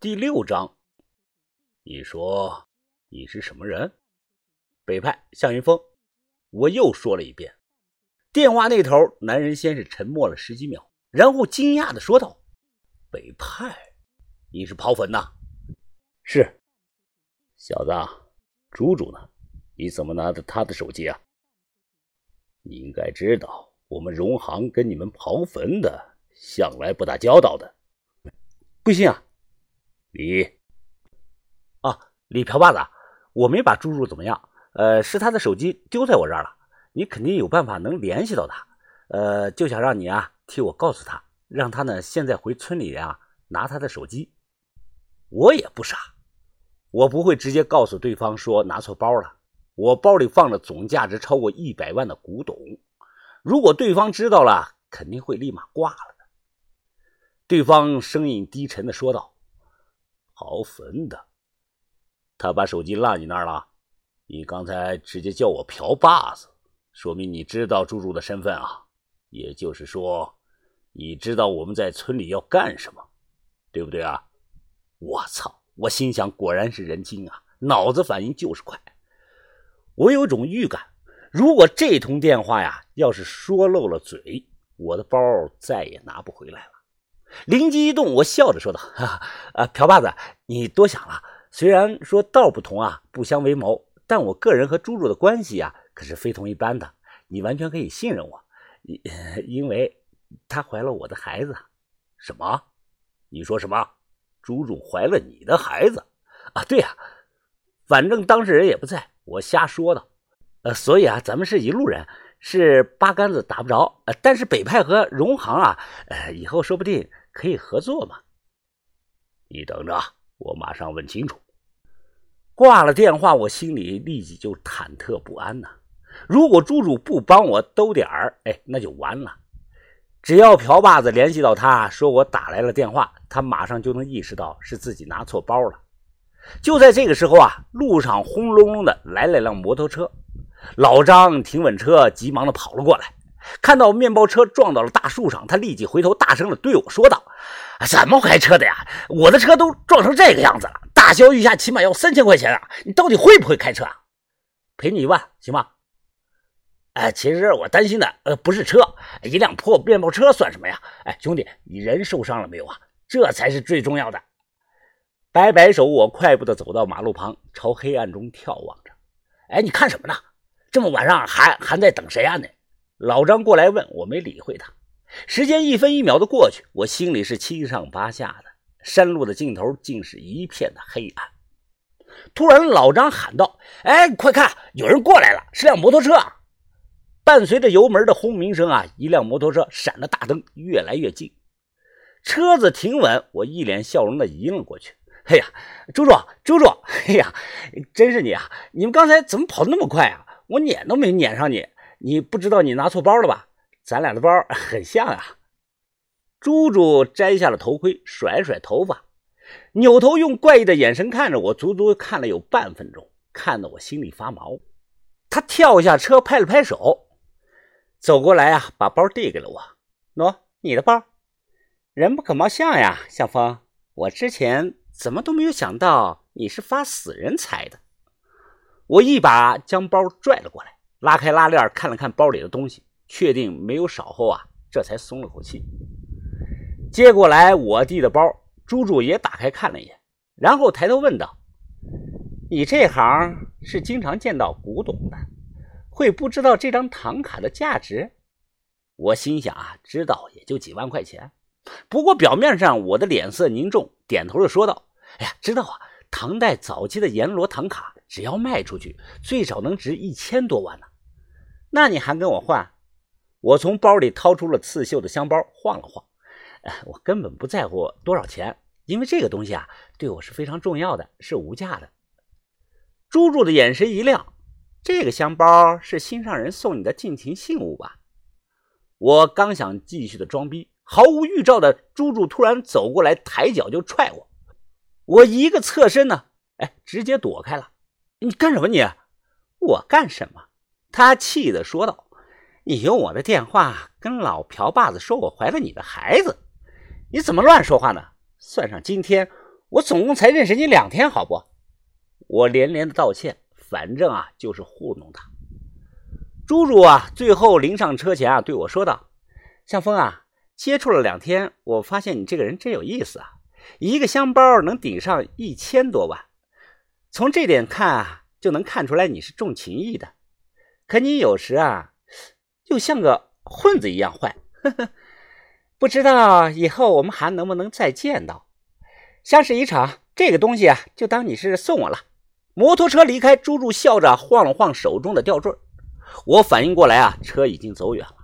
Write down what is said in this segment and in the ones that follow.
第六章，你说你是什么人？北派向云峰。我又说了一遍。电话那头，男人先是沉默了十几秒，然后惊讶的说道：“北派，你是刨坟呐？”“是。”“小子，猪猪呢？你怎么拿着他的手机啊？”“你应该知道，我们荣行跟你们刨坟的向来不打交道的。”“不信啊。”李，啊，李瓢把子，我没把猪猪怎么样，呃，是他的手机丢在我这儿了，你肯定有办法能联系到他，呃，就想让你啊替我告诉他，让他呢现在回村里啊拿他的手机。我也不傻，我不会直接告诉对方说拿错包了，我包里放着总价值超过一百万的古董，如果对方知道了，肯定会立马挂了的。对方声音低沉的说道。刨坟的，他把手机落你那儿了。你刚才直接叫我瓢把子，说明你知道猪猪的身份啊。也就是说，你知道我们在村里要干什么，对不对啊？我操！我心想，果然是人精啊，脑子反应就是快。我有种预感，如果这通电话呀，要是说漏了嘴，我的包再也拿不回来了。灵机一动，我笑着说道：“哈 哈啊，瓢把子，你多想了。虽然说道不同啊，不相为谋，但我个人和猪猪的关系啊，可是非同一般的。你完全可以信任我，因因为她怀了我的孩子。什么？你说什么？猪猪怀了你的孩子？啊，对呀，反正当事人也不在，我瞎说的。呃，所以啊，咱们是一路人。”是八竿子打不着，呃，但是北派和荣行啊，呃，以后说不定可以合作嘛。你等着，我马上问清楚。挂了电话，我心里立即就忐忑不安呐。如果猪猪不帮我兜点儿，哎，那就完了。只要瓢把子联系到他，说我打来了电话，他马上就能意识到是自己拿错包了。就在这个时候啊，路上轰隆隆的来了辆摩托车。老张停稳车，急忙的跑了过来，看到面包车撞到了大树上，他立即回头，大声的对我说道：“怎么开车的呀？我的车都撞成这个样子了，大修一下起码要三千块钱啊！你到底会不会开车啊？赔你一万，行吗？”哎，其实我担心的呃不是车，一辆破面包车算什么呀？哎，兄弟，你人受伤了没有啊？这才是最重要的。摆摆手，我快步的走到马路旁，朝黑暗中眺望着。哎，你看什么呢？这么晚上还还在等谁啊？呢？老张过来问我，没理会他。时间一分一秒的过去，我心里是七上八下的。山路的尽头竟是一片的黑暗。突然，老张喊道：“哎，快看，有人过来了，是辆摩托车！”伴随着油门的轰鸣声啊，一辆摩托车闪着大灯，越来越近。车子停稳，我一脸笑容的迎了过去。哎呀，猪猪，猪猪，哎呀，真是你啊！你们刚才怎么跑那么快啊？我撵都没撵上你，你不知道你拿错包了吧？咱俩的包 很像啊。猪猪摘下了头盔，甩甩头发，扭头用怪异的眼神看着我，足足看了有半分钟，看得我心里发毛。他跳下车，拍了拍手，走过来啊，把包递给了我。喏，你的包。人不可貌相呀，向风。我之前怎么都没有想到你是发死人财的。我一把将包拽了过来，拉开拉链看了看包里的东西，确定没有少后啊，这才松了口气。接过来我递的包，猪猪也打开看了一眼，然后抬头问道：“你这行是经常见到古董的，会不知道这张唐卡的价值？”我心想啊，知道也就几万块钱。不过表面上我的脸色凝重，点头的说道：“哎呀，知道啊，唐代早期的阎罗唐卡。”只要卖出去，最少能值一千多万呢。那你还跟我换？我从包里掏出了刺绣的香包，晃了晃。我根本不在乎多少钱，因为这个东西啊，对我是非常重要的，是无价的。猪猪的眼神一亮，这个香包是心上人送你的定情信物吧？我刚想继续的装逼，毫无预兆的，猪猪突然走过来，抬脚就踹我。我一个侧身呢，哎，直接躲开了。你干什么？你我干什么？他气的说道：“你用我的电话跟老瓢把子说我怀了你的孩子，你怎么乱说话呢？算上今天，我总共才认识你两天，好不？我连连的道歉，反正啊就是糊弄他。猪猪啊，最后临上车前啊对我说道：“向峰啊，接触了两天，我发现你这个人真有意思啊，一个香包能顶上一千多万。从这点看啊，就能看出来你是重情义的。可你有时啊，又像个混子一样坏。呵呵，不知道以后我们还能不能再见到？相识一场，这个东西啊，就当你是送我了。”摩托车离开，猪猪笑着晃了晃手中的吊坠。我反应过来啊，车已经走远了。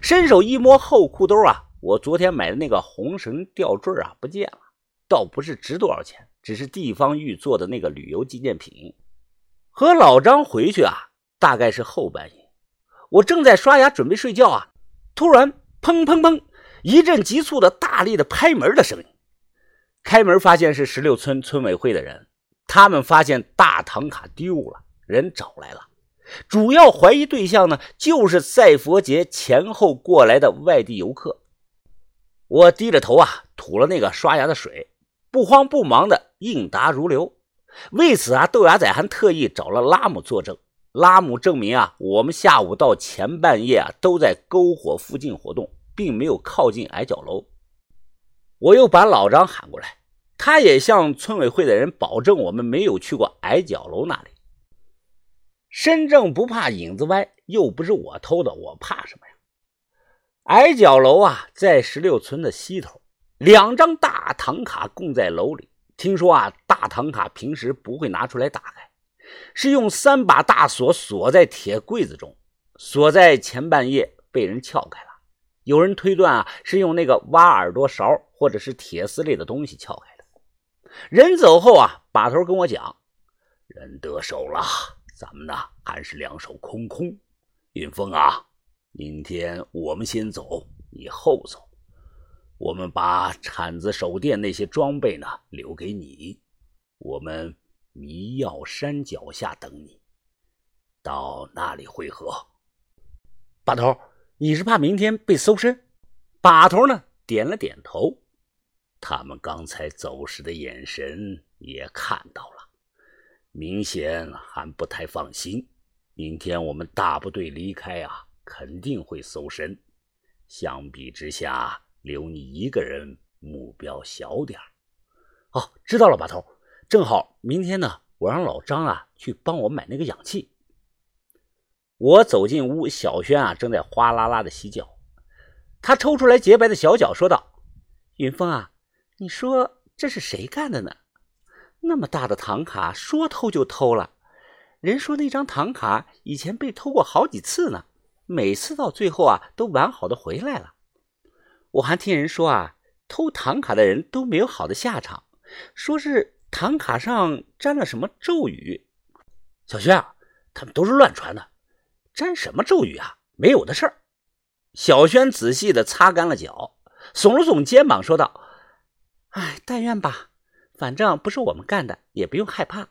伸手一摸后裤兜啊，我昨天买的那个红绳吊坠啊不见了。倒不是值多少钱，只是地方玉做的那个旅游纪念品。和老张回去啊，大概是后半夜。我正在刷牙准备睡觉啊，突然砰砰砰一阵急促的大力的拍门的声音。开门发现是十六村村委会的人，他们发现大唐卡丢了，人找来了。主要怀疑对象呢，就是赛佛节前后过来的外地游客。我低着头啊，吐了那个刷牙的水，不慌不忙的应答如流。为此啊，豆芽仔还特意找了拉姆作证。拉姆证明啊，我们下午到前半夜啊，都在篝火附近活动，并没有靠近矮角楼。我又把老张喊过来，他也向村委会的人保证，我们没有去过矮角楼那里。身正不怕影子歪，又不是我偷的，我怕什么呀？矮角楼啊，在十六村的西头，两张大唐卡供在楼里。听说啊，大唐卡平时不会拿出来打开，是用三把大锁锁在铁柜子中，锁在前半夜被人撬开了。有人推断啊，是用那个挖耳朵勺或者是铁丝类的东西撬开的。人走后啊，把头跟我讲，人得手了。咱们呢还是两手空空，云峰啊，明天我们先走，你后走。我们把铲子、手电那些装备呢留给你，我们迷药山脚下等你，到那里会合。把头，你是怕明天被搜身？把头呢点了点头，他们刚才走时的眼神也看到了。明显还不太放心，明天我们大部队离开啊，肯定会搜身。相比之下，留你一个人，目标小点哦，知道了，把头。正好明天呢，我让老张啊去帮我买那个氧气。我走进屋，小轩啊正在哗啦啦的洗脚。他抽出来洁白的小脚，说道：“云峰啊，你说这是谁干的呢？”那么大的唐卡，说偷就偷了。人说那张唐卡以前被偷过好几次呢，每次到最后啊都完好的回来了。我还听人说啊，偷唐卡的人都没有好的下场，说是唐卡上沾了什么咒语。小轩啊，他们都是乱传的，沾什么咒语啊？没有的事儿。小轩仔细的擦干了脚，耸了耸肩膀，说道：“哎，但愿吧。”反正不是我们干的，也不用害怕。